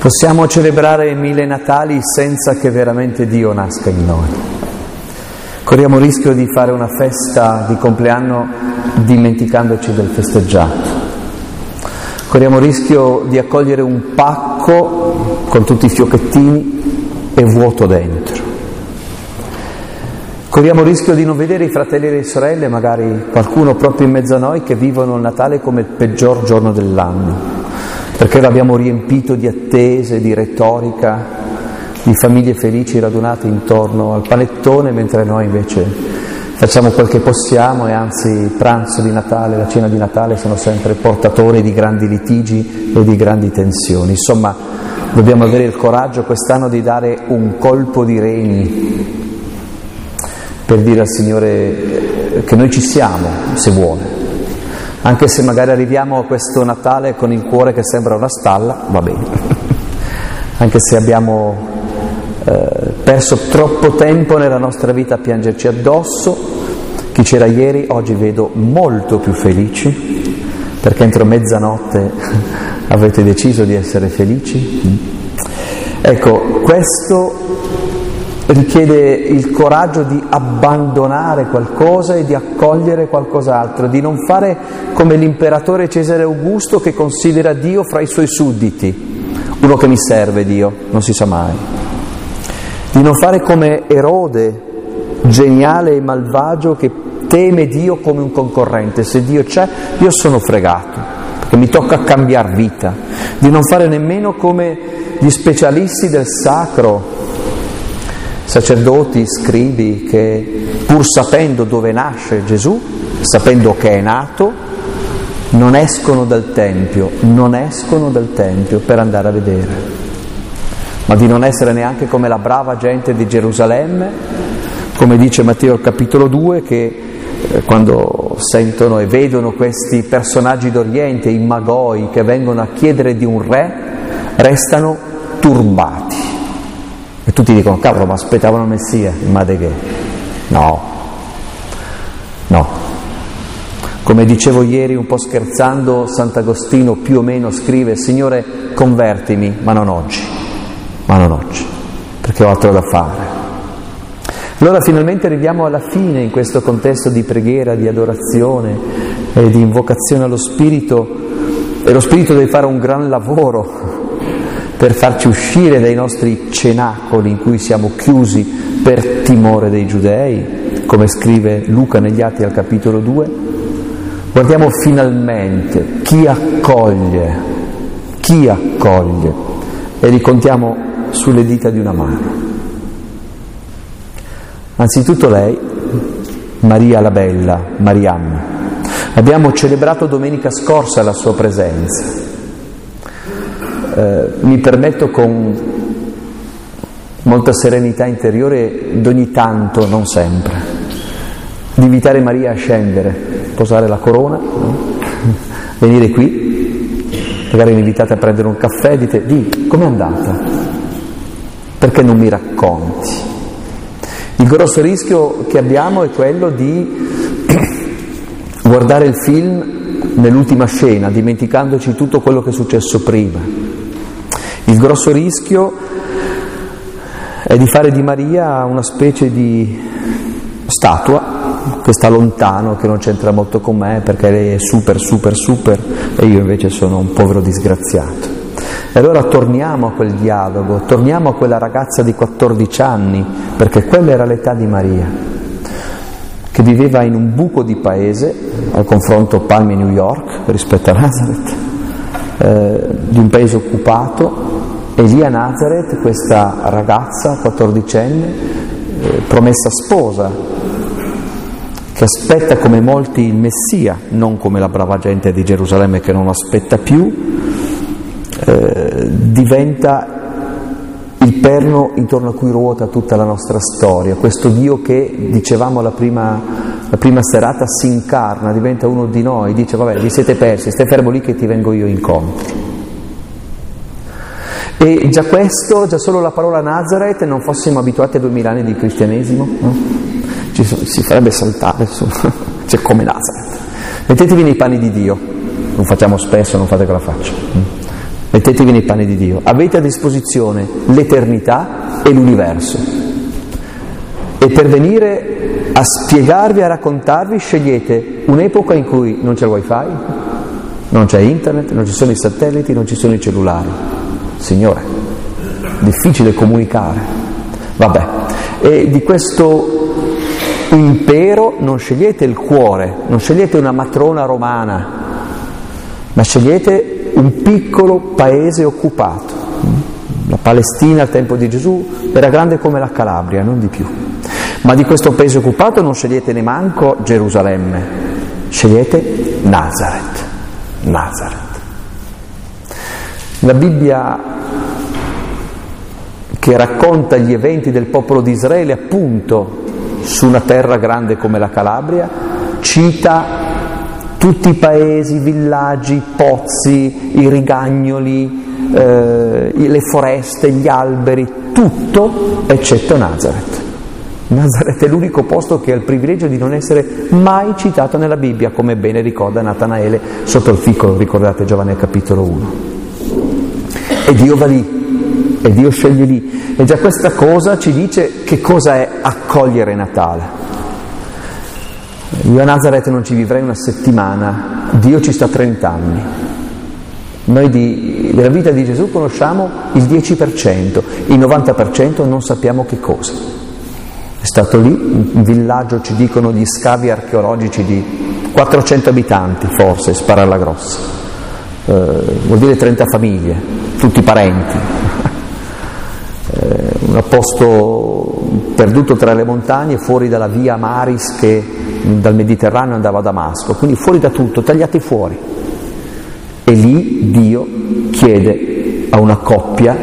Possiamo celebrare mille Natali senza che veramente Dio nasca in noi. Corriamo il rischio di fare una festa di compleanno dimenticandoci del festeggiato. Corriamo il rischio di accogliere un pacco con tutti i fiocchettini e vuoto dentro. Corriamo il rischio di non vedere i fratelli e le sorelle, magari qualcuno proprio in mezzo a noi, che vivono il Natale come il peggior giorno dell'anno perché l'abbiamo riempito di attese, di retorica, di famiglie felici radunate intorno al panettone, mentre noi invece facciamo quel che possiamo e anzi il pranzo di Natale, la cena di Natale sono sempre portatori di grandi litigi e di grandi tensioni. Insomma, dobbiamo avere il coraggio quest'anno di dare un colpo di reni per dire al Signore che noi ci siamo, se vuole anche se magari arriviamo a questo Natale con il cuore che sembra una stalla, va bene, anche se abbiamo eh, perso troppo tempo nella nostra vita a piangerci addosso, chi c'era ieri oggi vedo molto più felici, perché entro mezzanotte avete deciso di essere felici. Ecco, questo richiede il coraggio di abbandonare qualcosa e di accogliere qualcos'altro, di non fare come l'imperatore Cesare Augusto che considera Dio fra i suoi sudditi, uno che mi serve Dio, non si sa mai, di non fare come Erode, geniale e malvagio che teme Dio come un concorrente, se Dio c'è io sono fregato, perché mi tocca cambiare vita, di non fare nemmeno come gli specialisti del sacro, sacerdoti, scribi che pur sapendo dove nasce Gesù, sapendo che è nato, non escono dal Tempio, non escono dal Tempio per andare a vedere, ma di non essere neanche come la brava gente di Gerusalemme, come dice Matteo capitolo 2, che eh, quando sentono e vedono questi personaggi d'Oriente, i magoi che vengono a chiedere di un re, restano turbati e tutti dicono, cavolo, ma aspettavano il Messia, ma di che? No, no. Come dicevo ieri, un po' scherzando, Sant'Agostino più o meno scrive, Signore, convertimi, ma non oggi, ma non oggi, perché ho altro da fare. Allora finalmente arriviamo alla fine in questo contesto di preghiera, di adorazione e di invocazione allo Spirito e lo Spirito deve fare un gran lavoro per farci uscire dai nostri cenacoli in cui siamo chiusi per timore dei giudei, come scrive Luca negli Atti al capitolo 2. Guardiamo finalmente chi accoglie, chi accoglie e li contiamo sulle dita di una mano. Anzitutto lei, Maria la Bella, Marianna. Abbiamo celebrato domenica scorsa la sua presenza eh, mi permetto con molta serenità interiore ed ogni tanto, non sempre, di invitare Maria a scendere, posare la corona, no? venire qui, magari mi invitate a prendere un caffè dite, di, com'è andata? Perché non mi racconti? Il grosso rischio che abbiamo è quello di guardare il film nell'ultima scena, dimenticandoci tutto quello che è successo prima. Il grosso rischio è di fare di Maria una specie di statua che sta lontano, che non c'entra molto con me perché lei è super, super, super e io invece sono un povero disgraziato. E allora torniamo a quel dialogo, torniamo a quella ragazza di 14 anni, perché quella era l'età di Maria, che viveva in un buco di paese, al confronto Palmi New York rispetto a Nazareth, eh, di un paese occupato, e lì a Nazareth questa ragazza, quattordicenne, eh, promessa sposa, che aspetta come molti il Messia, non come la brava gente di Gerusalemme che non lo aspetta più, eh, diventa il perno intorno a cui ruota tutta la nostra storia, questo Dio che, dicevamo la prima, la prima serata, si incarna, diventa uno di noi, dice vabbè vi siete persi, stai fermo lì che ti vengo io incontro. E già questo, già solo la parola Nazareth, non fossimo abituati a duemila anni di cristianesimo, no? Ci si farebbe saltare, insomma, cioè come Nazareth. Mettetevi nei panni di Dio, non facciamo spesso, non fate che la faccia. Mettetevi nei panni di Dio. Avete a disposizione l'eternità e l'universo. E per venire a spiegarvi, a raccontarvi, scegliete un'epoca in cui non c'è il wifi, non c'è internet, non ci sono i satelliti, non ci sono i cellulari. Signore, difficile comunicare. Vabbè, e di questo impero non scegliete il cuore, non scegliete una matrona romana, ma scegliete un piccolo paese occupato. La Palestina al tempo di Gesù era grande come la Calabria, non di più. Ma di questo paese occupato non scegliete neanche Gerusalemme, scegliete Nazareth. Nazareth. La Bibbia che racconta gli eventi del popolo di Israele appunto su una terra grande come la Calabria, cita tutti i paesi, i villaggi, i pozzi, i rigagnoli, eh, le foreste, gli alberi, tutto eccetto Nazareth. Nazareth è l'unico posto che ha il privilegio di non essere mai citato nella Bibbia, come bene ricorda Natanaele sotto il fico, ricordate Giovanni capitolo 1. E Dio va lì, e Dio sceglie lì. E già questa cosa ci dice che cosa è accogliere Natale. Io a Nazareth non ci vivrei una settimana, Dio ci sta 30 anni. Noi di, della vita di Gesù conosciamo il 10%, il 90% non sappiamo che cosa. È stato lì, un villaggio, ci dicono gli scavi archeologici di 400 abitanti, forse, spara alla grossa. Eh, vuol dire 30 famiglie, tutti parenti. eh, un posto perduto tra le montagne, fuori dalla via Maris che dal Mediterraneo andava a Damasco, quindi fuori da tutto, tagliati fuori. E lì Dio chiede a una coppia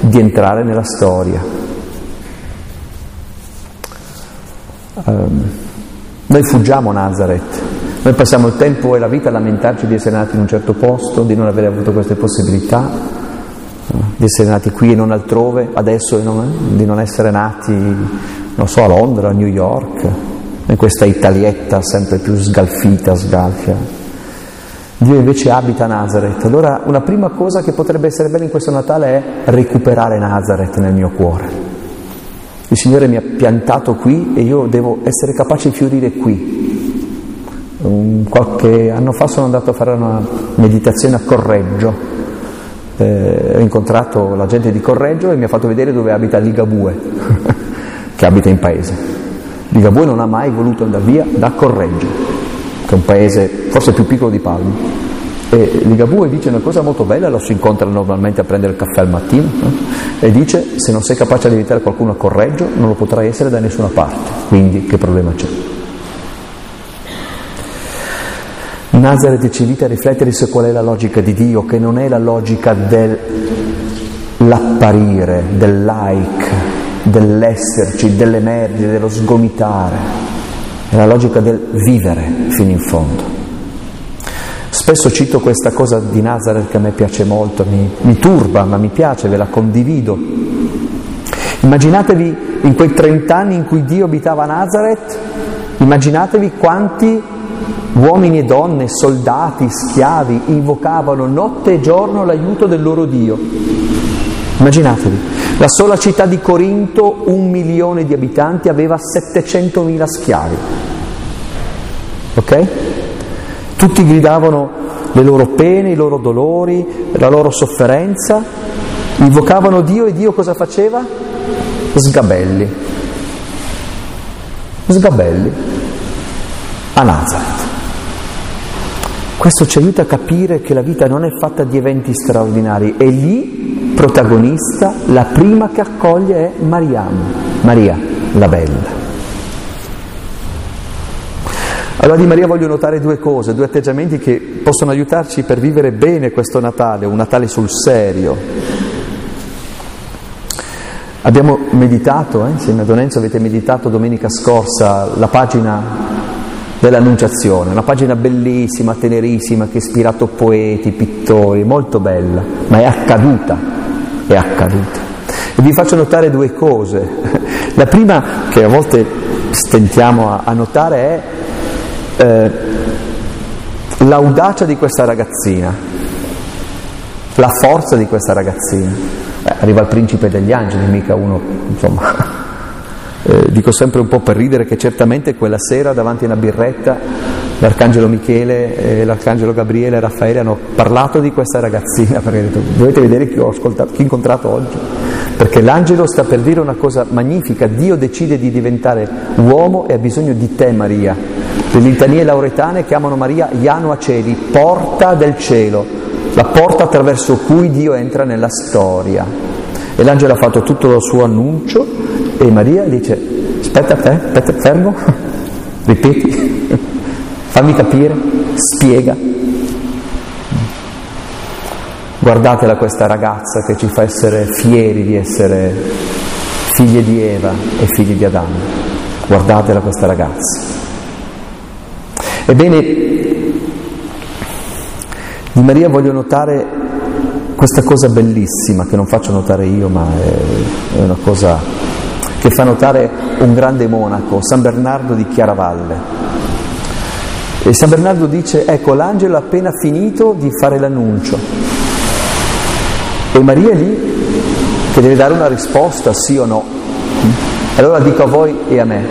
di entrare nella storia. Um, noi fuggiamo Nazareth, noi passiamo il tempo e la vita a lamentarci di essere nati in un certo posto, di non aver avuto queste possibilità, di essere nati qui e non altrove, adesso di non essere nati, non so, a Londra, a New York, in questa Italietta sempre più sgalfita, sgalfia. Dio invece abita a Nazareth. Allora una prima cosa che potrebbe essere bella in questo Natale è recuperare Nazareth nel mio cuore. Il Signore mi ha piantato qui e io devo essere capace di fiorire qui. Un, qualche anno fa sono andato a fare una meditazione a Correggio, eh, ho incontrato la gente di Correggio e mi ha fatto vedere dove abita Ligabue, che abita in paese. Ligabue non ha mai voluto andare via da Correggio, che è un paese forse più piccolo di Palma. E Ligabue dice una cosa molto bella, lo si incontra normalmente a prendere il caffè al mattino, no? e dice se non sei capace di evitare qualcuno a Correggio non lo potrai essere da nessuna parte, quindi che problema c'è? Nazareth ci invita a riflettere su qual è la logica di Dio, che non è la logica dell'apparire, del like, dell'esserci, dell'emergere, dello sgomitare, è la logica del vivere fino in fondo. Spesso cito questa cosa di Nazareth che a me piace molto, mi, mi turba, ma mi piace, ve la condivido. Immaginatevi in quei 30 anni in cui Dio abitava a Nazareth, immaginatevi quanti uomini e donne, soldati, schiavi invocavano notte e giorno l'aiuto del loro Dio. Immaginatevi, la sola città di Corinto, un milione di abitanti, aveva 700.000 schiavi. Ok? Tutti gridavano le loro pene, i loro dolori, la loro sofferenza, invocavano Dio e Dio cosa faceva? Sgabelli. Sgabelli. A Nazareth. Questo ci aiuta a capire che la vita non è fatta di eventi straordinari e lì protagonista, la prima che accoglie è Mariam, Maria, la bella. Allora di Maria voglio notare due cose, due atteggiamenti che possono aiutarci per vivere bene questo Natale, un Natale sul serio. Abbiamo meditato, eh, insieme a Don Enzo avete meditato domenica scorsa la pagina dell'Annunciazione, una pagina bellissima, tenerissima, che ha ispirato poeti, pittori, molto bella, ma è accaduta, è accaduta. E vi faccio notare due cose. La prima, che a volte stentiamo a, a notare, è eh, l'audacia di questa ragazzina. la forza di questa ragazzina. Beh, arriva il principe degli angeli, mica uno, insomma. Eh, dico sempre un po' per ridere che certamente quella sera davanti a una birretta l'arcangelo Michele, eh, l'arcangelo Gabriele e Raffaele hanno parlato di questa ragazzina perché hanno detto dovete vedere chi ho, ascoltato, chi ho incontrato oggi. Perché l'angelo sta per dire una cosa magnifica, Dio decide di diventare uomo e ha bisogno di te Maria. Le litanie lauretane chiamano Maria Iano a Celi, porta del cielo, la porta attraverso cui Dio entra nella storia. E l'angelo ha fatto tutto il suo annuncio e Maria dice, aspetta te, aspetta, fermo, ripeti, fammi capire, spiega. Guardatela questa ragazza che ci fa essere fieri di essere figlie di Eva e figli di Adamo. Guardatela questa ragazza. Ebbene, di Maria voglio notare questa cosa bellissima che non faccio notare io, ma è, è una cosa che fa notare un grande monaco, San Bernardo di Chiaravalle. E San Bernardo dice, ecco, l'angelo ha appena finito di fare l'annuncio e Maria è lì che deve dare una risposta, sì o no. Allora dico a voi e a me,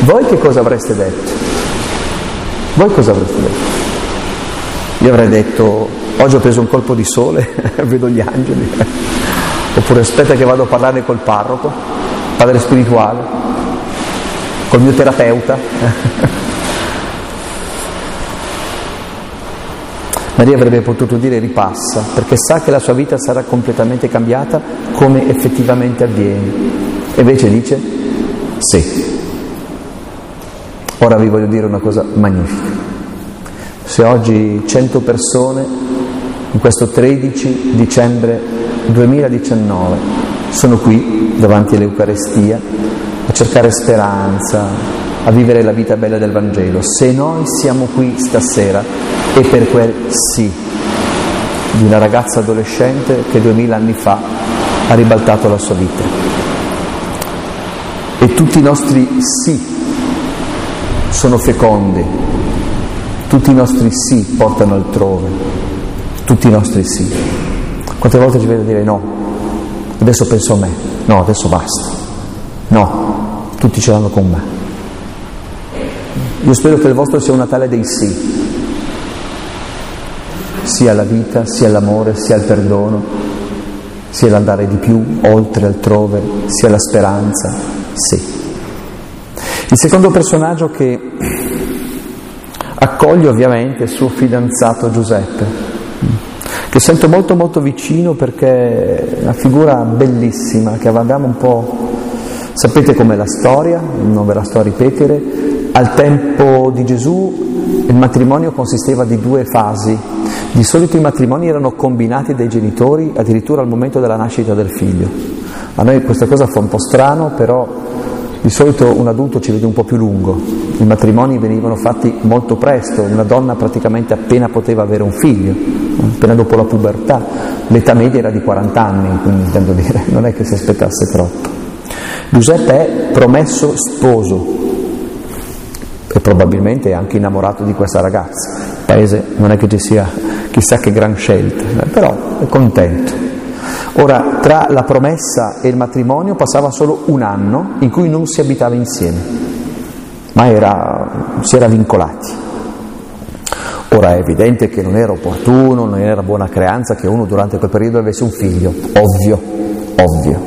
voi che cosa avreste detto? Voi cosa avreste detto? Io avrei detto, oggi ho preso un colpo di sole, vedo gli angeli. Oppure aspetta che vado a parlare col parroco, padre spirituale, col mio terapeuta. Maria avrebbe potuto dire ripassa, perché sa che la sua vita sarà completamente cambiata come effettivamente avviene. Invece dice sì. Ora vi voglio dire una cosa magnifica. Se oggi 100 persone in questo 13 dicembre 2019 sono qui davanti all'Eucarestia a cercare speranza, a vivere la vita bella del Vangelo, se noi siamo qui stasera e per quel sì di una ragazza adolescente che duemila anni fa ha ribaltato la sua vita. E tutti i nostri sì sono fecondi, tutti i nostri sì portano altrove, tutti i nostri sì. Quante volte ci vedo dire no, adesso penso a me, no, adesso basta, no, tutti ce l'hanno con me. Io spero che il vostro sia un Natale dei sì, sia la vita, sia l'amore, sia il perdono, sia l'andare di più, oltre, altrove, sia la speranza, sì. Il secondo personaggio che accoglie ovviamente è il suo fidanzato Giuseppe, che sento molto molto vicino perché è una figura bellissima che abbiamo un po'... Sapete com'è la storia, non ve la sto a ripetere, al tempo di Gesù il matrimonio consisteva di due fasi, di solito i matrimoni erano combinati dai genitori addirittura al momento della nascita del figlio. A noi questa cosa fa un po' strano, però di solito un adulto ci vede un po' più lungo. I matrimoni venivano fatti molto presto, una donna praticamente appena poteva avere un figlio, appena dopo la pubertà. L'età media era di 40 anni, quindi intendo dire, non è che si aspettasse troppo. Giuseppe è promesso sposo e probabilmente è anche innamorato di questa ragazza. Il paese non è che ci sia chissà che gran scelta, però è contento. Ora, tra la promessa e il matrimonio passava solo un anno in cui non si abitava insieme, ma era, si era vincolati. Ora è evidente che non era opportuno, non era buona creanza che uno durante quel periodo avesse un figlio, ovvio, ovvio,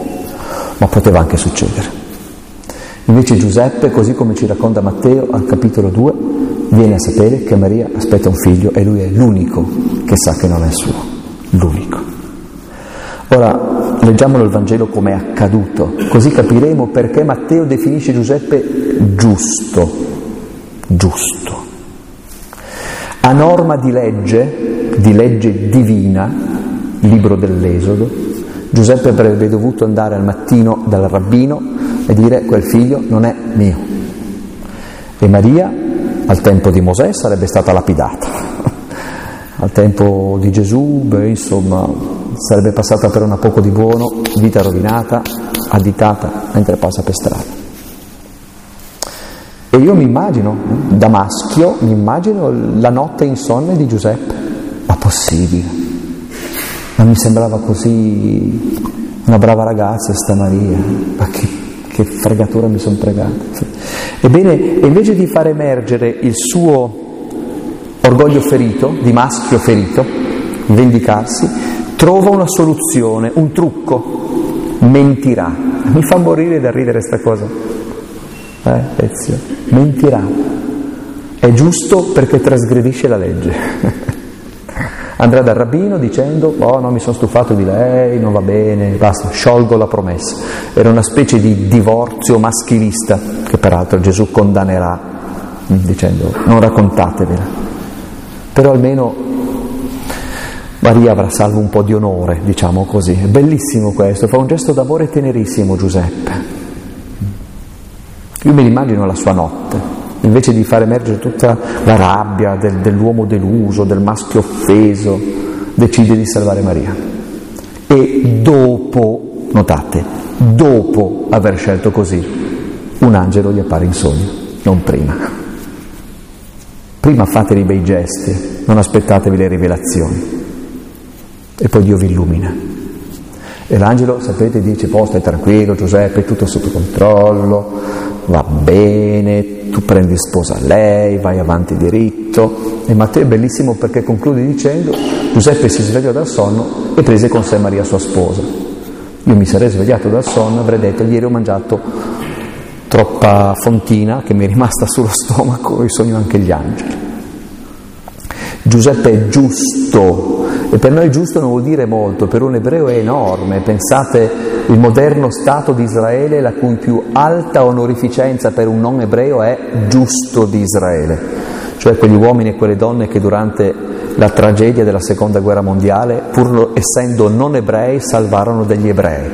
ma poteva anche succedere. Invece Giuseppe, così come ci racconta Matteo al capitolo 2, viene a sapere che Maria aspetta un figlio e lui è l'unico che sa che non è suo, l'unico. Ora leggiamolo il Vangelo come è accaduto, così capiremo perché Matteo definisce Giuseppe giusto, giusto. A norma di legge, di legge divina, libro dell'Esodo, Giuseppe avrebbe dovuto andare al mattino dal rabbino e dire quel figlio non è mio. E Maria al tempo di Mosè sarebbe stata lapidata, al tempo di Gesù, beh, insomma, sarebbe passata per una poco di buono, vita rovinata, additata mentre passa per strada. E io mi immagino, da maschio, mi immagino la notte insonne di Giuseppe, ma possibile, Ma mi sembrava così una brava ragazza sta Maria, ma che, che fregatura mi sono pregata. Ebbene, invece di far emergere il suo orgoglio ferito, di maschio ferito, vendicarsi, trova una soluzione, un trucco, mentirà. Mi fa morire da ridere questa cosa. Eh, Ezio? Mentirà. È giusto perché trasgredisce la legge. Andrà dal rabbino dicendo, oh no, mi sono stufato di lei, non va bene, basta, sciolgo la promessa. Era una specie di divorzio maschilista, che peraltro Gesù condannerà, dicendo, non raccontatevela. Però almeno Maria avrà salvo un po' di onore, diciamo così. È bellissimo questo, fa un gesto d'amore tenerissimo Giuseppe. Io me l'immagino la sua notte, invece di far emergere tutta la rabbia del, dell'uomo deluso, del maschio offeso, decide di salvare Maria. E dopo, notate, dopo aver scelto così, un angelo gli appare in sogno, non prima. Prima fatevi bei gesti, non aspettatevi le rivelazioni. E poi Dio vi illumina. E l'angelo, sapete, dice, oh stai tranquillo Giuseppe, è tutto sotto controllo, va bene, tu prendi sposa lei, vai avanti diritto. E Matteo è bellissimo perché conclude dicendo, Giuseppe si svegliò dal sonno e prese con sé Maria sua sposa. Io mi sarei svegliato dal sonno avrei detto, ieri ho mangiato troppa fontina che mi è rimasta sullo stomaco e sogno anche gli angeli. Giuseppe è giusto e per noi giusto non vuol dire molto, per un ebreo è enorme. Pensate il moderno Stato di Israele, la cui più alta onorificenza per un non ebreo è giusto di Israele, cioè quegli uomini e quelle donne che durante la tragedia della seconda guerra mondiale, pur essendo non ebrei, salvarono degli ebrei.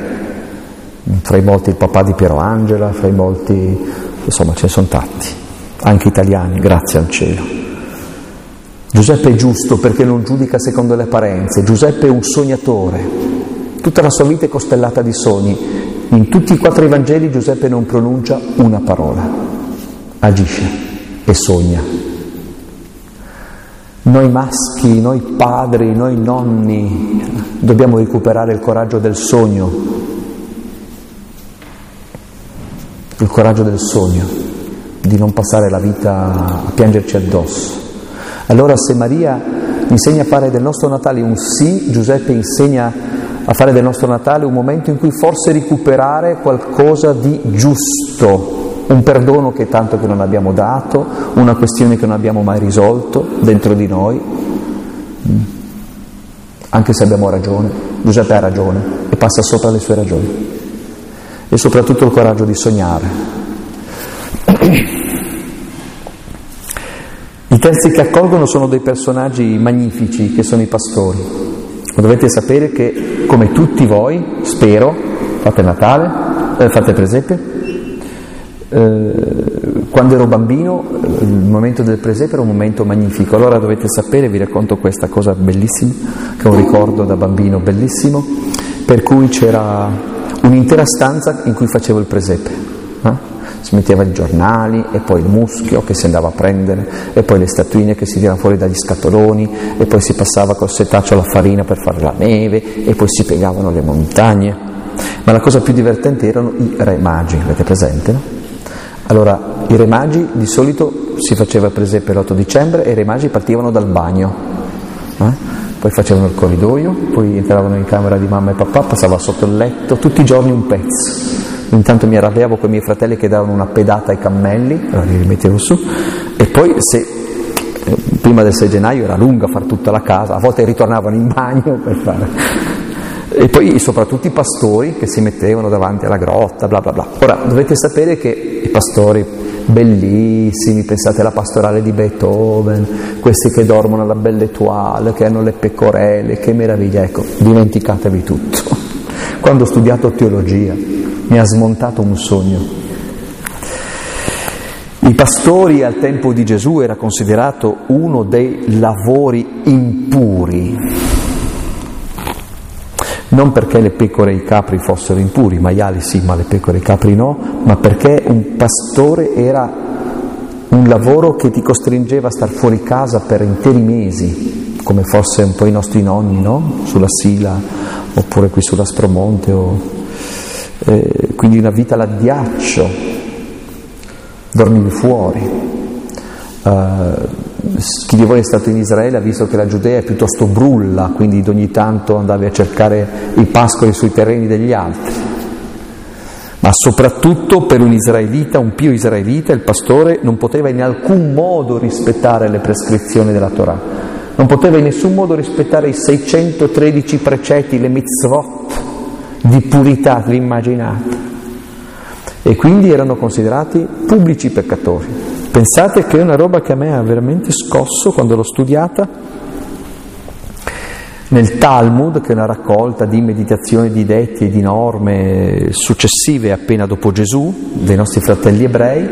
Fra i molti il papà di Piero Angela, fra i molti, insomma ce ne sono tanti, anche italiani, grazie al cielo. Giuseppe è giusto perché non giudica secondo le apparenze, Giuseppe è un sognatore, tutta la sua vita è costellata di sogni, in tutti i quattro Evangeli Giuseppe non pronuncia una parola, agisce e sogna. Noi maschi, noi padri, noi nonni dobbiamo recuperare il coraggio del sogno, il coraggio del sogno, di non passare la vita a piangerci addosso. Allora se Maria insegna a fare del nostro Natale un sì, Giuseppe insegna a fare del nostro Natale un momento in cui forse recuperare qualcosa di giusto, un perdono che tanto che non abbiamo dato, una questione che non abbiamo mai risolto dentro di noi, anche se abbiamo ragione, Giuseppe ha ragione e passa sopra le sue ragioni. E soprattutto il coraggio di sognare. I terzi che accolgono sono dei personaggi magnifici che sono i pastori. Dovete sapere che, come tutti voi, spero, fate Natale, eh, fate presepe. Eh, quando ero bambino il momento del presepe era un momento magnifico, allora dovete sapere, vi racconto questa cosa bellissima, che è un ricordo da bambino bellissimo, per cui c'era un'intera stanza in cui facevo il presepe. Eh? Si metteva i giornali e poi il muschio che si andava a prendere e poi le statuine che si tirano fuori dagli scatoloni e poi si passava col setaccio la farina per fare la neve e poi si piegavano le montagne. Ma la cosa più divertente erano i re magi, avete presente? No? Allora, i re magi di solito si faceva il presepe l'8 dicembre e i re magi partivano dal bagno. Eh? poi facevano il corridoio, poi entravano in camera di mamma e papà, passava sotto il letto, tutti i giorni un pezzo. Intanto mi arrabbiavo con i miei fratelli che davano una pedata ai cammelli, allora li rimettevo su, e poi se eh, prima del 6 gennaio era lunga far tutta la casa, a volte ritornavano in bagno per fare. E poi soprattutto i pastori che si mettevano davanti alla grotta, bla bla bla. Ora dovete sapere che i pastori bellissimi, pensate alla pastorale di Beethoven, questi che dormono alla belle étoile, che hanno le pecorelle, che meraviglia, ecco, dimenticatevi tutto. Quando ho studiato teologia, mi ha smontato un sogno. I pastori al tempo di Gesù era considerato uno dei lavori impuri, non perché le pecore e i capri fossero impuri, i maiali sì, ma le pecore e i capri no, ma perché un pastore era un lavoro che ti costringeva a star fuori casa per interi mesi, come fosse un po' i nostri nonni, no? Sulla Sila, oppure qui sulla Spromonte, o, eh, quindi una vita all'addiaccio, dormivi fuori. Uh, chi di voi è stato in Israele ha visto che la Giudea è piuttosto brulla, quindi ogni tanto andavi a cercare i pascoli sui terreni degli altri. Ma soprattutto per un israelita, un pio israelita, il pastore non poteva in alcun modo rispettare le prescrizioni della Torah, non poteva in nessun modo rispettare i 613 precetti, le mitzvot di purità, vi immaginate. E quindi erano considerati pubblici peccatori. Pensate che è una roba che a me ha veramente scosso quando l'ho studiata. Nel Talmud, che è una raccolta di meditazioni di detti e di norme successive appena dopo Gesù, dei nostri fratelli ebrei,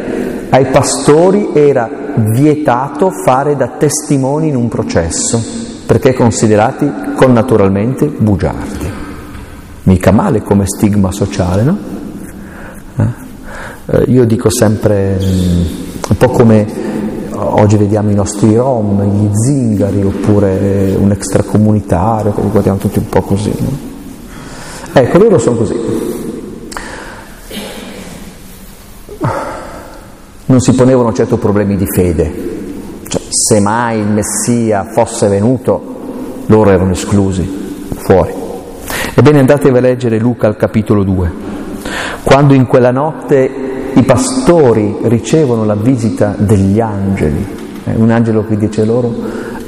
ai pastori era vietato fare da testimoni in un processo, perché considerati connaturalmente bugiardi. Mica male come stigma sociale, no? Eh? Io dico sempre mm, un po' come oggi vediamo i nostri rom, gli zingari oppure un extracomunitario, che guardiamo tutti un po' così. No? Ecco, loro sono così. Non si ponevano certo problemi di fede, cioè, se mai il Messia fosse venuto, loro erano esclusi, fuori. Ebbene andatevi a leggere Luca al capitolo 2, quando in quella notte i pastori ricevono la visita degli angeli, eh, un angelo che dice loro,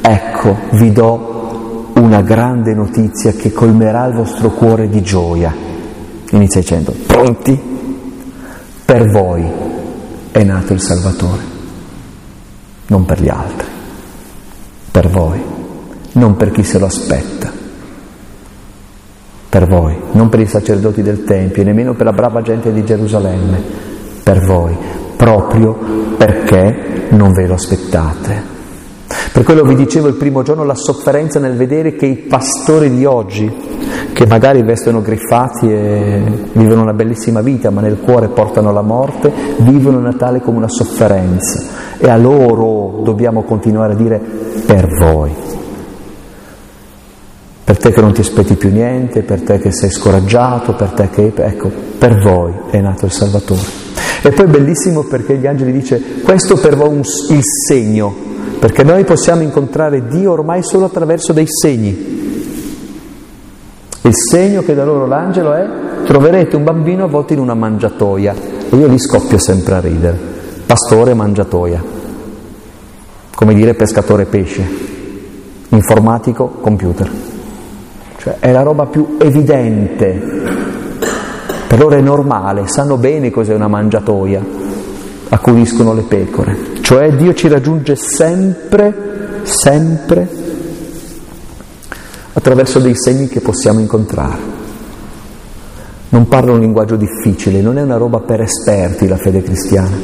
ecco, vi do una grande notizia che colmerà il vostro cuore di gioia. Inizia dicendo, pronti? Per voi è nato il Salvatore, non per gli altri, per voi, non per chi se lo aspetta per voi, non per i sacerdoti del Tempio, nemmeno per la brava gente di Gerusalemme, per voi, proprio perché non ve lo aspettate. Per quello vi dicevo il primo giorno la sofferenza nel vedere che i pastori di oggi, che magari vestono griffati e vivono una bellissima vita, ma nel cuore portano la morte, vivono Natale come una sofferenza. E a loro dobbiamo continuare a dire per voi. Per te che non ti aspetti più niente, per te che sei scoraggiato, per te che... Ecco, per voi è nato il Salvatore. E poi è bellissimo perché gli angeli dice questo per voi un, il segno, perché noi possiamo incontrare Dio ormai solo attraverso dei segni. Il segno che da loro l'angelo è troverete un bambino avvolto in una mangiatoia. E io lì scoppio sempre a ridere. Pastore mangiatoia. Come dire pescatore pesce. Informatico computer. Cioè è la roba più evidente per loro è normale, sanno bene cos'è una mangiatoia, accudiscono le pecore. Cioè Dio ci raggiunge sempre, sempre attraverso dei segni che possiamo incontrare. Non parla un linguaggio difficile, non è una roba per esperti la fede cristiana.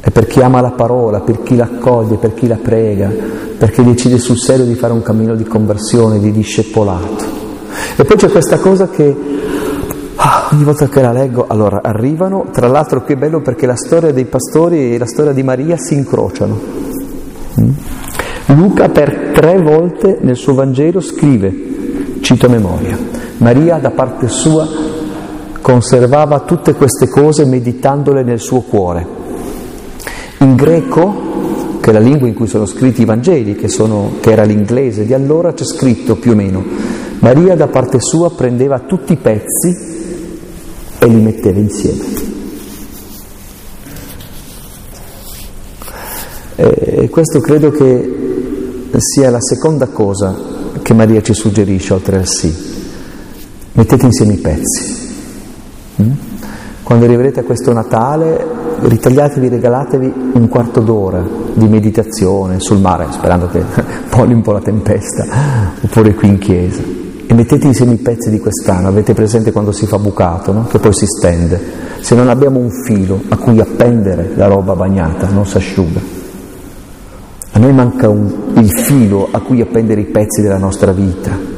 È per chi ama la parola, per chi l'accoglie, per chi la prega, per chi decide sul serio di fare un cammino di conversione, di discepolato. E poi c'è questa cosa che Ah, ogni volta che la leggo, allora arrivano, tra l'altro qui è bello perché la storia dei pastori e la storia di Maria si incrociano. Mm? Luca per tre volte nel suo Vangelo scrive, cito a memoria, Maria da parte sua conservava tutte queste cose meditandole nel suo cuore. In greco, che è la lingua in cui sono scritti i Vangeli, che, sono, che era l'inglese di allora, c'è scritto più o meno, Maria da parte sua prendeva tutti i pezzi e li metteva insieme. E questo credo che sia la seconda cosa che Maria ci suggerisce oltre al sì. Mettete insieme i pezzi. Mm? Quando arriverete a questo Natale, ritagliatevi, regalatevi un quarto d'ora di meditazione sul mare, sperando che molli un po' la tempesta, oppure qui in chiesa e mettete insieme i pezzi di quest'anno, avete presente quando si fa bucato, no? che poi si stende. Se non abbiamo un filo a cui appendere la roba bagnata, non si asciuga. A noi manca un, il filo a cui appendere i pezzi della nostra vita,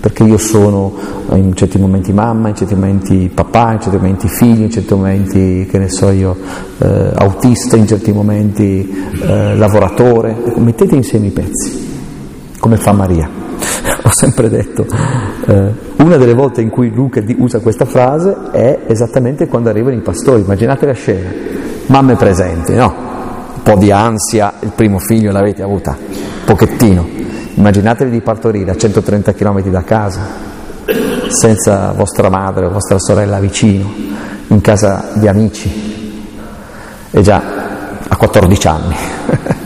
perché io sono in certi momenti mamma, in certi momenti papà, in certi momenti figlio, in certi momenti, che ne so io, eh, autista, in certi momenti eh, lavoratore. Mettete insieme i pezzi come fa Maria. Ho sempre detto, eh, una delle volte in cui Luca usa questa frase è esattamente quando arrivano i pastori, immaginate la scena, mamme presenti, no? Un po' di ansia, il primo figlio l'avete avuta, pochettino, immaginatevi di partorire a 130 km da casa, senza vostra madre o vostra sorella vicino, in casa di amici, e già a 14 anni.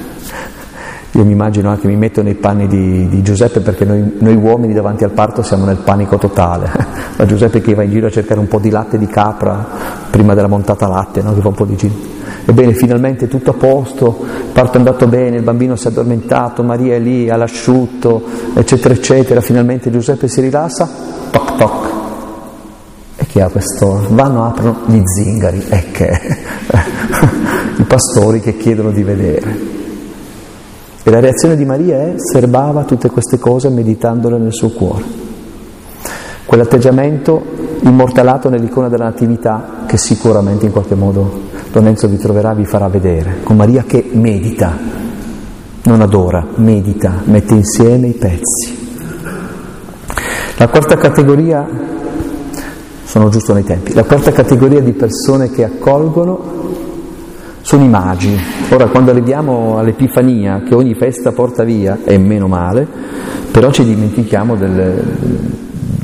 Io mi immagino anche, mi metto nei panni di, di Giuseppe perché noi, noi, uomini davanti al parto siamo nel panico totale. Ma Giuseppe che va in giro a cercare un po' di latte di capra prima della montata latte, no? che fa un po' di giro. Ebbene, finalmente tutto a posto, il parto è andato bene, il bambino si è addormentato, Maria è lì all'asciutto, eccetera, eccetera. Finalmente Giuseppe si rilassa, toc toc. E chi ha questo? Vanno, aprono gli zingari, e che? I pastori che chiedono di vedere. E la reazione di Maria è serbava tutte queste cose meditandole nel suo cuore. Quell'atteggiamento immortalato nell'icona della Natività che sicuramente in qualche modo Lorenzo vi troverà, vi farà vedere, con Maria che medita, non adora, medita, mette insieme i pezzi. La quarta categoria, sono giusto nei tempi, la quarta categoria di persone che accolgono sono i magi. Ora quando arriviamo all'Epifania, che ogni festa porta via, è meno male, però ci dimentichiamo del,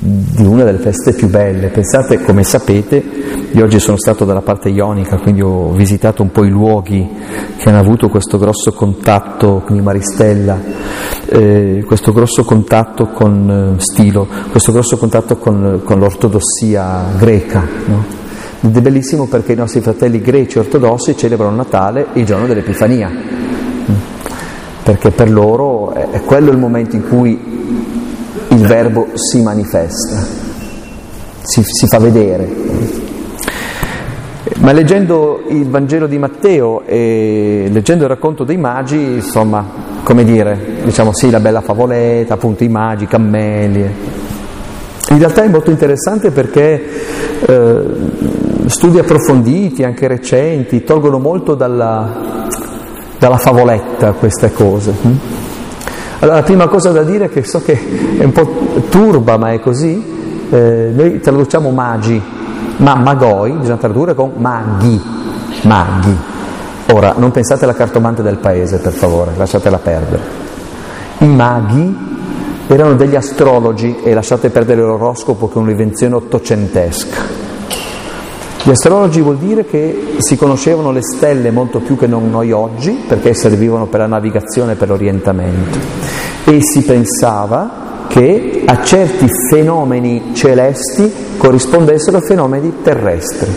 di una delle feste più belle. Pensate, come sapete, io oggi sono stato dalla parte ionica, quindi ho visitato un po' i luoghi che hanno avuto questo grosso contatto, quindi Maristella, eh, questo grosso contatto con eh, Stilo, questo grosso contatto con, con l'ortodossia greca. No? Ed è bellissimo perché i nostri fratelli greci ortodossi celebrano Natale il giorno dell'Epifania, perché per loro è quello il momento in cui il verbo si manifesta, si, si fa vedere. Ma leggendo il Vangelo di Matteo e leggendo il racconto dei magi, insomma, come dire, diciamo sì, la bella favoletta, appunto i magi, i cammelli. In realtà è molto interessante perché eh, studi approfonditi, anche recenti, tolgono molto dalla, dalla favoletta queste cose. Allora, la prima cosa da dire, che so che è un po' turba, ma è così, eh, noi traduciamo magi, ma magoi bisogna tradurre con maghi, maghi. Ora, non pensate alla cartomante del paese, per favore, lasciatela perdere. I maghi erano degli astrologi e lasciate perdere l'oroscopo che è un'invenzione ottocentesca. Gli astrologi vuol dire che si conoscevano le stelle molto più che non noi oggi, perché servivano per la navigazione e per l'orientamento. E si pensava che a certi fenomeni celesti corrispondessero fenomeni terrestri.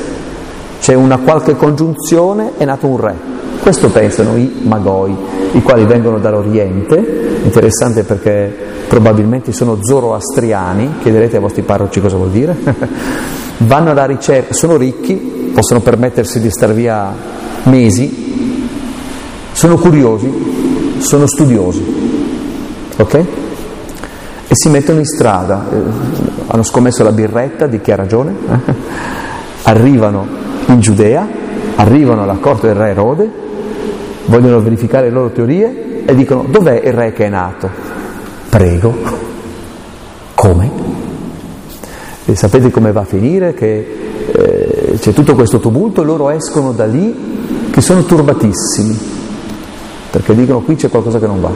C'è una qualche congiunzione, è nato un re. Questo pensano i magoi, i quali vengono dall'Oriente, interessante perché probabilmente sono zoroastriani, chiederete ai vostri parroci cosa vuol dire, vanno alla ricerca, sono ricchi, possono permettersi di star via mesi, sono curiosi, sono studiosi, ok? E si mettono in strada, eh, hanno scommesso la birretta, di chi ha ragione, arrivano in Giudea, arrivano alla corte del re Erode, vogliono verificare le loro teorie e dicono dov'è il re che è nato? Prego. Come? E sapete come va a finire? Che eh, c'è tutto questo tumulto e loro escono da lì che sono turbatissimi, perché dicono qui c'è qualcosa che non va.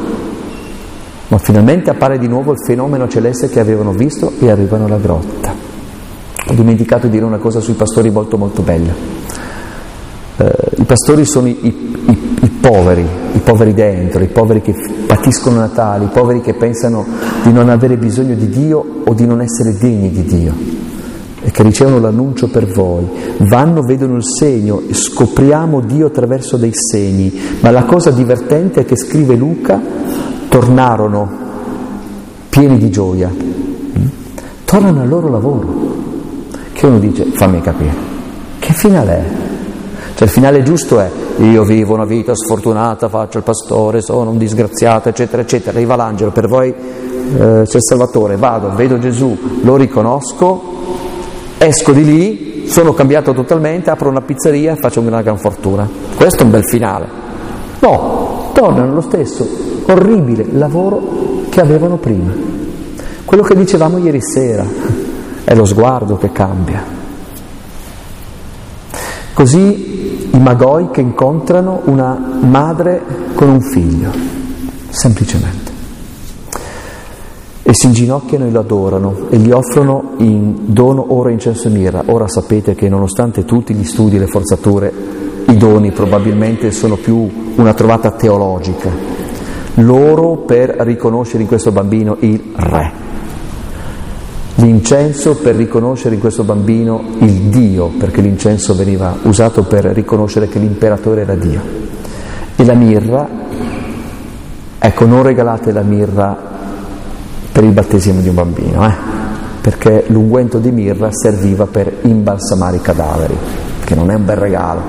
Ma finalmente appare di nuovo il fenomeno celeste che avevano visto e arrivano alla grotta. Ho dimenticato di dire una cosa sui pastori molto molto bella. Eh, I pastori sono i, i, i poveri, i poveri dentro, i poveri che patiscono Natale, i poveri che pensano di non avere bisogno di Dio o di non essere degni di Dio e che ricevono l'annuncio per voi. Vanno, vedono il segno, scopriamo Dio attraverso dei segni, ma la cosa divertente è che scrive Luca, tornarono pieni di gioia, tornano al loro lavoro, che uno dice fammi capire, che finale è? Cioè il finale giusto è io vivo una vita sfortunata, faccio il pastore, sono un disgraziato, eccetera, eccetera. Arriva l'angelo, per voi eh, c'è il Salvatore, vado, vedo Gesù, lo riconosco, esco di lì, sono cambiato totalmente, apro una pizzeria e faccio una gran fortuna. Questo è un bel finale. No, tornano lo stesso orribile lavoro che avevano prima. Quello che dicevamo ieri sera, è lo sguardo che cambia. Così i Magoi che incontrano una madre con un figlio, semplicemente e si inginocchiano e lo adorano e gli offrono in dono oro, incenso e mirra. Ora sapete che nonostante tutti gli studi e le forzature, i doni probabilmente sono più una trovata teologica. Loro per riconoscere in questo bambino il re, l'incenso per riconoscere in questo bambino il Dio, perché l'incenso veniva usato per riconoscere che l'imperatore era Dio. E la mirra, ecco, non regalate la mirra per il battesimo di un bambino, eh? perché l'unguento di mirra serviva per imbalsamare i cadaveri, che non è un bel regalo.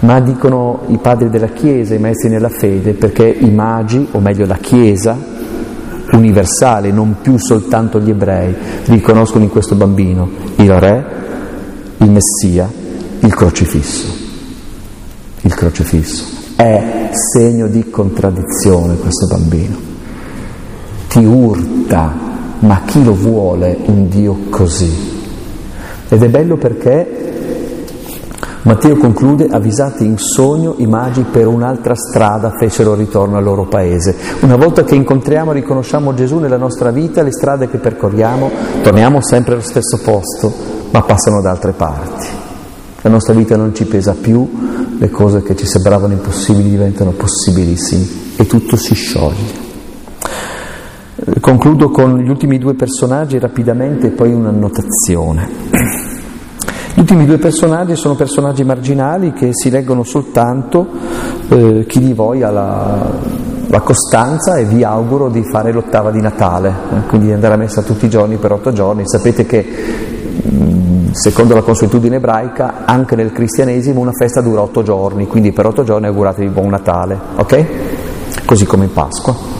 Ma dicono i padri della Chiesa, i maestri nella fede, perché i magi, o meglio la Chiesa, universale, non più soltanto gli ebrei, riconoscono in questo bambino il Re, il Messia, il crocifisso. Il crocifisso è segno di contraddizione questo bambino ti urta, ma chi lo vuole un Dio così? Ed è bello perché Matteo conclude, avvisati in sogno, i magi per un'altra strada fecero ritorno al loro paese. Una volta che incontriamo e riconosciamo Gesù nella nostra vita, le strade che percorriamo, torniamo sempre allo stesso posto, ma passano da altre parti. La nostra vita non ci pesa più, le cose che ci sembravano impossibili diventano possibilissime e tutto si scioglie. Concludo con gli ultimi due personaggi rapidamente e poi un'annotazione. Gli ultimi due personaggi sono personaggi marginali che si leggono soltanto eh, chi di voi ha la, la, costanza e vi auguro di fare l'ottava di Natale, eh, quindi di andare a messa tutti i giorni per otto giorni. Sapete che secondo la consuetudine ebraica anche nel cristianesimo una festa dura otto giorni, quindi per otto giorni auguratevi buon Natale, ok? Così come in Pasqua.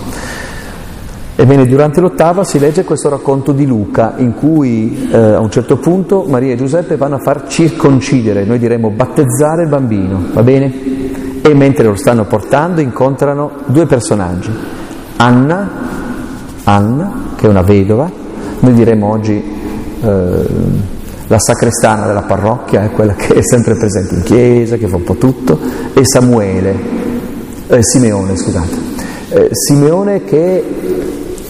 Ebbene, durante l'ottava si legge questo racconto di Luca in cui eh, a un certo punto Maria e Giuseppe vanno a far circoncidere, noi diremmo battezzare il bambino, va bene? E mentre lo stanno portando incontrano due personaggi, Anna, Anna che è una vedova, noi diremmo oggi eh, la sacrestana della parrocchia, è quella che è sempre presente in chiesa, che fa un po' tutto, e Samuele, eh, Simeone, scusate. Eh, Simeone che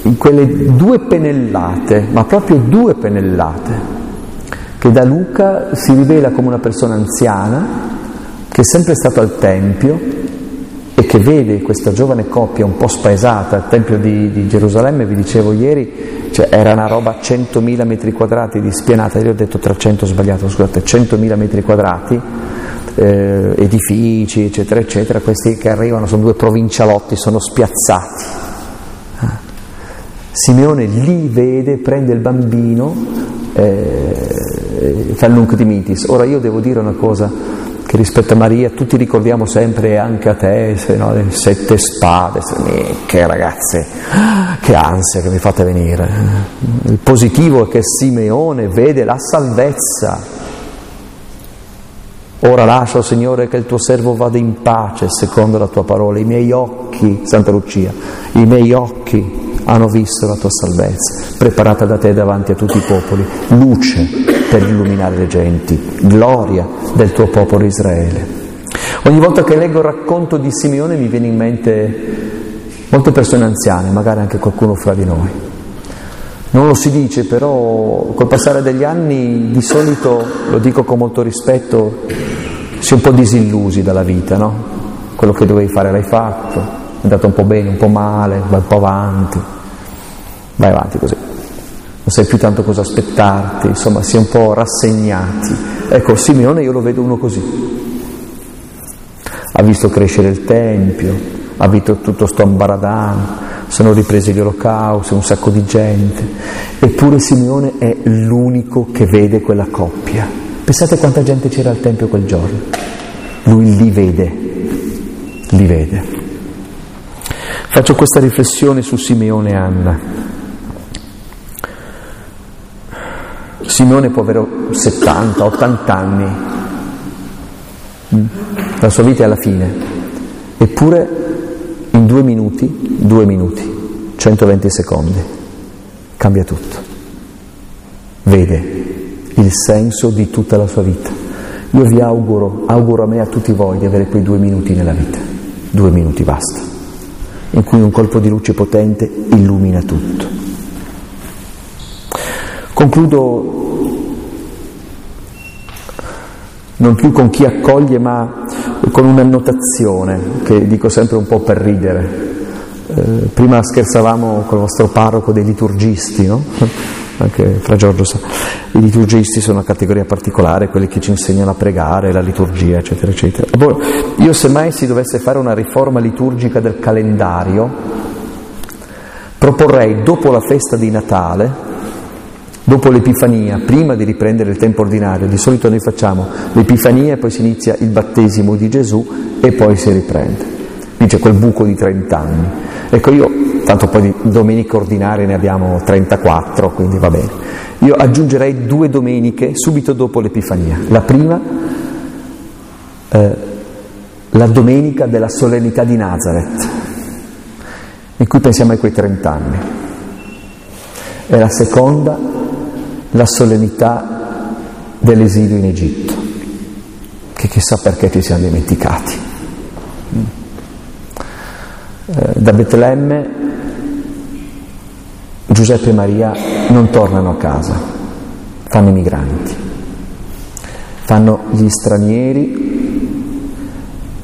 in quelle due pennellate, ma proprio due pennellate, che da Luca si rivela come una persona anziana, che è sempre stato al Tempio e che vede questa giovane coppia un po' spaesata al Tempio di, di Gerusalemme, vi dicevo ieri, cioè era una roba 100.000 metri quadrati di spianata, io ho detto 300 sbagliato, scusate, 100.000 metri quadrati, eh, edifici, eccetera, eccetera, questi che arrivano sono due provincialotti, sono spiazzati Simeone li vede, prende il bambino, eh, fa il nunc. Ora io devo dire una cosa che rispetto a Maria tutti ricordiamo sempre anche a te, se no, le sette spade, se, che ragazze, che ansia che mi fate venire. Il positivo è che Simeone vede la salvezza. Ora lascia, Signore, che il tuo servo vada in pace secondo la tua parola. I miei occhi, Santa Lucia, i miei occhi hanno visto la tua salvezza, preparata da te davanti a tutti i popoli, luce per illuminare le genti, gloria del tuo popolo Israele. Ogni volta che leggo il racconto di Simeone mi viene in mente molte persone anziane, magari anche qualcuno fra di noi. Non lo si dice, però col passare degli anni di solito, lo dico con molto rispetto, si è un po' disillusi dalla vita, no? Quello che dovevi fare l'hai fatto, è andato un po' bene, un po' male, vai un po' avanti vai avanti così. Non sai più tanto cosa aspettarti, insomma, si è un po' rassegnati. Ecco, Simeone io lo vedo uno così. Ha visto crescere il Tempio, ha visto tutto sto ambaradano, sono ripresi gli olocausti, un sacco di gente. Eppure Simeone è l'unico che vede quella coppia. Pensate quanta gente c'era al Tempio quel giorno. Lui li vede, li vede. Faccio questa riflessione su Simeone e Anna. Simone può avere 70, 80 anni, la sua vita è alla fine, eppure in due minuti, due minuti, 120 secondi, cambia tutto. Vede il senso di tutta la sua vita. Io vi auguro, auguro a me e a tutti voi di avere quei due minuti nella vita, due minuti basta, in cui un colpo di luce potente illumina tutto. Concludo non più con chi accoglie ma con un'annotazione che dico sempre un po' per ridere. Eh, prima scherzavamo con il vostro parroco dei liturgisti, no? Anche fra Giorgio sa. I liturgisti sono una categoria particolare, quelli che ci insegnano a pregare, la liturgia, eccetera, eccetera. Io se mai si dovesse fare una riforma liturgica del calendario, proporrei dopo la festa di Natale, Dopo l'Epifania, prima di riprendere il tempo ordinario, di solito noi facciamo l'Epifania e poi si inizia il battesimo di Gesù e poi si riprende. Qui c'è quel buco di 30 anni. Ecco io, tanto poi di domeniche ordinarie ne abbiamo 34, quindi va bene. Io aggiungerei due domeniche subito dopo l'Epifania. La prima, eh, la domenica della solennità di Nazareth, in cui pensiamo a quei 30 anni. E la seconda, la solennità dell'esilio in Egitto, che chissà perché ci siamo dimenticati. Eh, da Betlemme Giuseppe e Maria non tornano a casa, fanno i migranti, fanno gli stranieri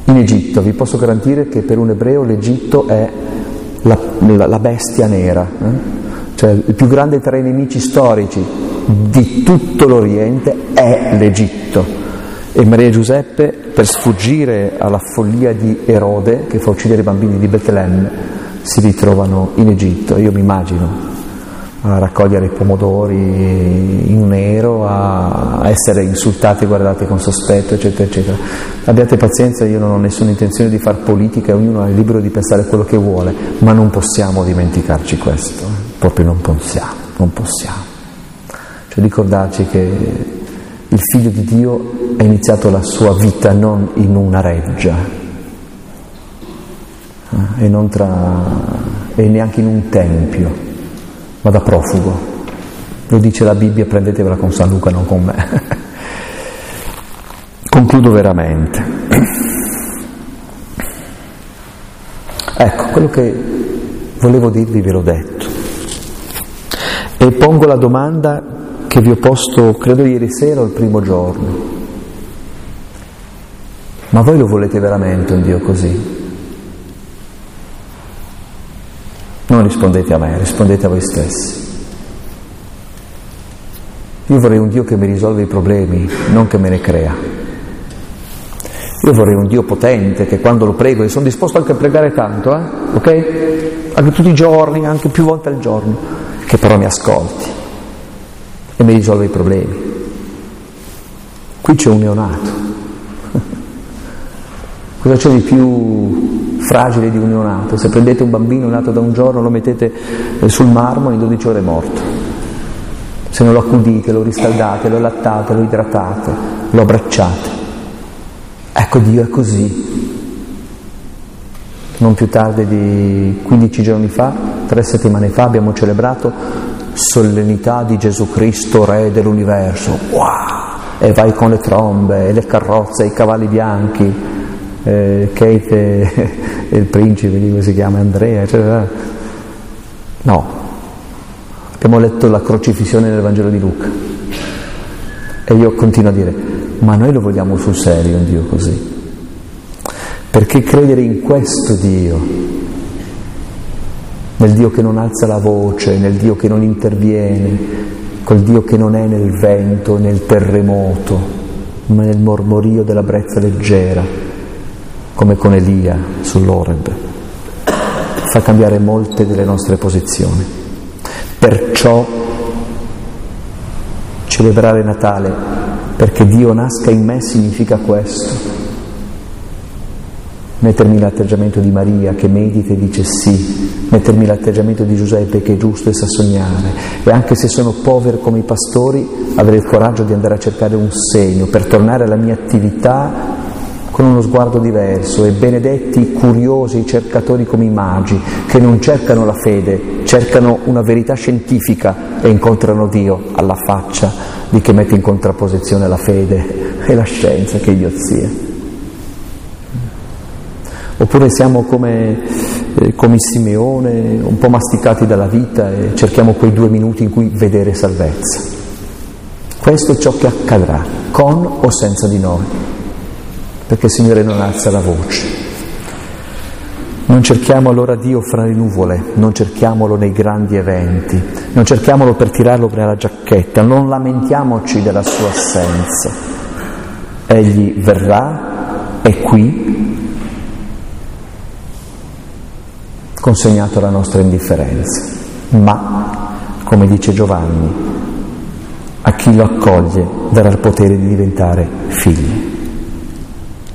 in Egitto. Vi posso garantire che per un ebreo l'Egitto è la, la, la bestia nera, eh? cioè il più grande tra i nemici storici di tutto l'Oriente è l'Egitto. E Maria Giuseppe, per sfuggire alla follia di Erode, che fa uccidere i bambini di Betlemme, si ritrovano in Egitto. Io mi immagino a raccogliere i pomodori in nero, a essere insultati e guardati con sospetto, eccetera, eccetera. Abbiate pazienza, io non ho nessuna intenzione di far politica, ognuno è libero di pensare quello che vuole, ma non possiamo dimenticarci questo, proprio non possiamo, non possiamo. Cioè ricordarci che il figlio di Dio ha iniziato la sua vita non in una reggia eh, e, tra, e neanche in un tempio, ma da profugo. Lo dice la Bibbia, prendetevela con San Luca, non con me. Concludo veramente. Ecco, quello che volevo dirvi ve l'ho detto. E pongo la domanda che vi ho posto, credo ieri sera o il primo giorno. Ma voi lo volete veramente un Dio così? Non rispondete a me, rispondete a voi stessi. Io vorrei un Dio che mi risolve i problemi, non che me ne crea. Io vorrei un Dio potente che quando lo prego, e sono disposto anche a pregare tanto, eh? ok? Anche tutti i giorni, anche più volte al giorno, che però mi ascolti e mi risolve i problemi. Qui c'è un neonato. Cosa c'è di più fragile di un neonato? Se prendete un bambino nato da un giorno, lo mettete eh, sul marmo, in 12 ore è morto. Se non lo accudite, lo riscaldate, lo lattate, lo idratate, lo abbracciate. Ecco Dio è così. Non più tardi di 15 giorni fa, tre settimane fa, abbiamo celebrato solennità di Gesù Cristo, Re dell'universo, wow! E vai con le trombe, e le carrozze, i cavalli bianchi, eh, Kate e, il principe, come si chiama, Andrea, eccetera. No, abbiamo letto la crocifissione nel Vangelo di Luca. E io continuo a dire, ma noi lo vogliamo sul serio un Dio così? Perché credere in questo Dio nel Dio che non alza la voce, nel Dio che non interviene, col Dio che non è nel vento, nel terremoto, ma nel mormorio della brezza leggera, come con Elia sull'Oreb. Fa cambiare molte delle nostre posizioni. Perciò celebrare Natale, perché Dio nasca in me, significa questo mettermi l'atteggiamento di Maria che medita e dice sì, mettermi l'atteggiamento di Giuseppe che è giusto e sa sognare e anche se sono povero come i pastori avere il coraggio di andare a cercare un segno per tornare alla mia attività con uno sguardo diverso e benedetti i curiosi, i cercatori come i magi, che non cercano la fede, cercano una verità scientifica e incontrano Dio alla faccia di chi mette in contrapposizione la fede e la scienza, che idiozia. Oppure siamo come, eh, come Simeone, un po' masticati dalla vita e cerchiamo quei due minuti in cui vedere salvezza. Questo è ciò che accadrà, con o senza di noi perché il Signore non alza la voce. Non cerchiamo allora Dio fra le nuvole, non cerchiamolo nei grandi eventi, non cerchiamolo per tirarlo nella giacchetta, non lamentiamoci della sua assenza. Egli verrà, è qui, consegnato alla nostra indifferenza, ma, come dice Giovanni, a chi lo accoglie darà il potere di diventare figli.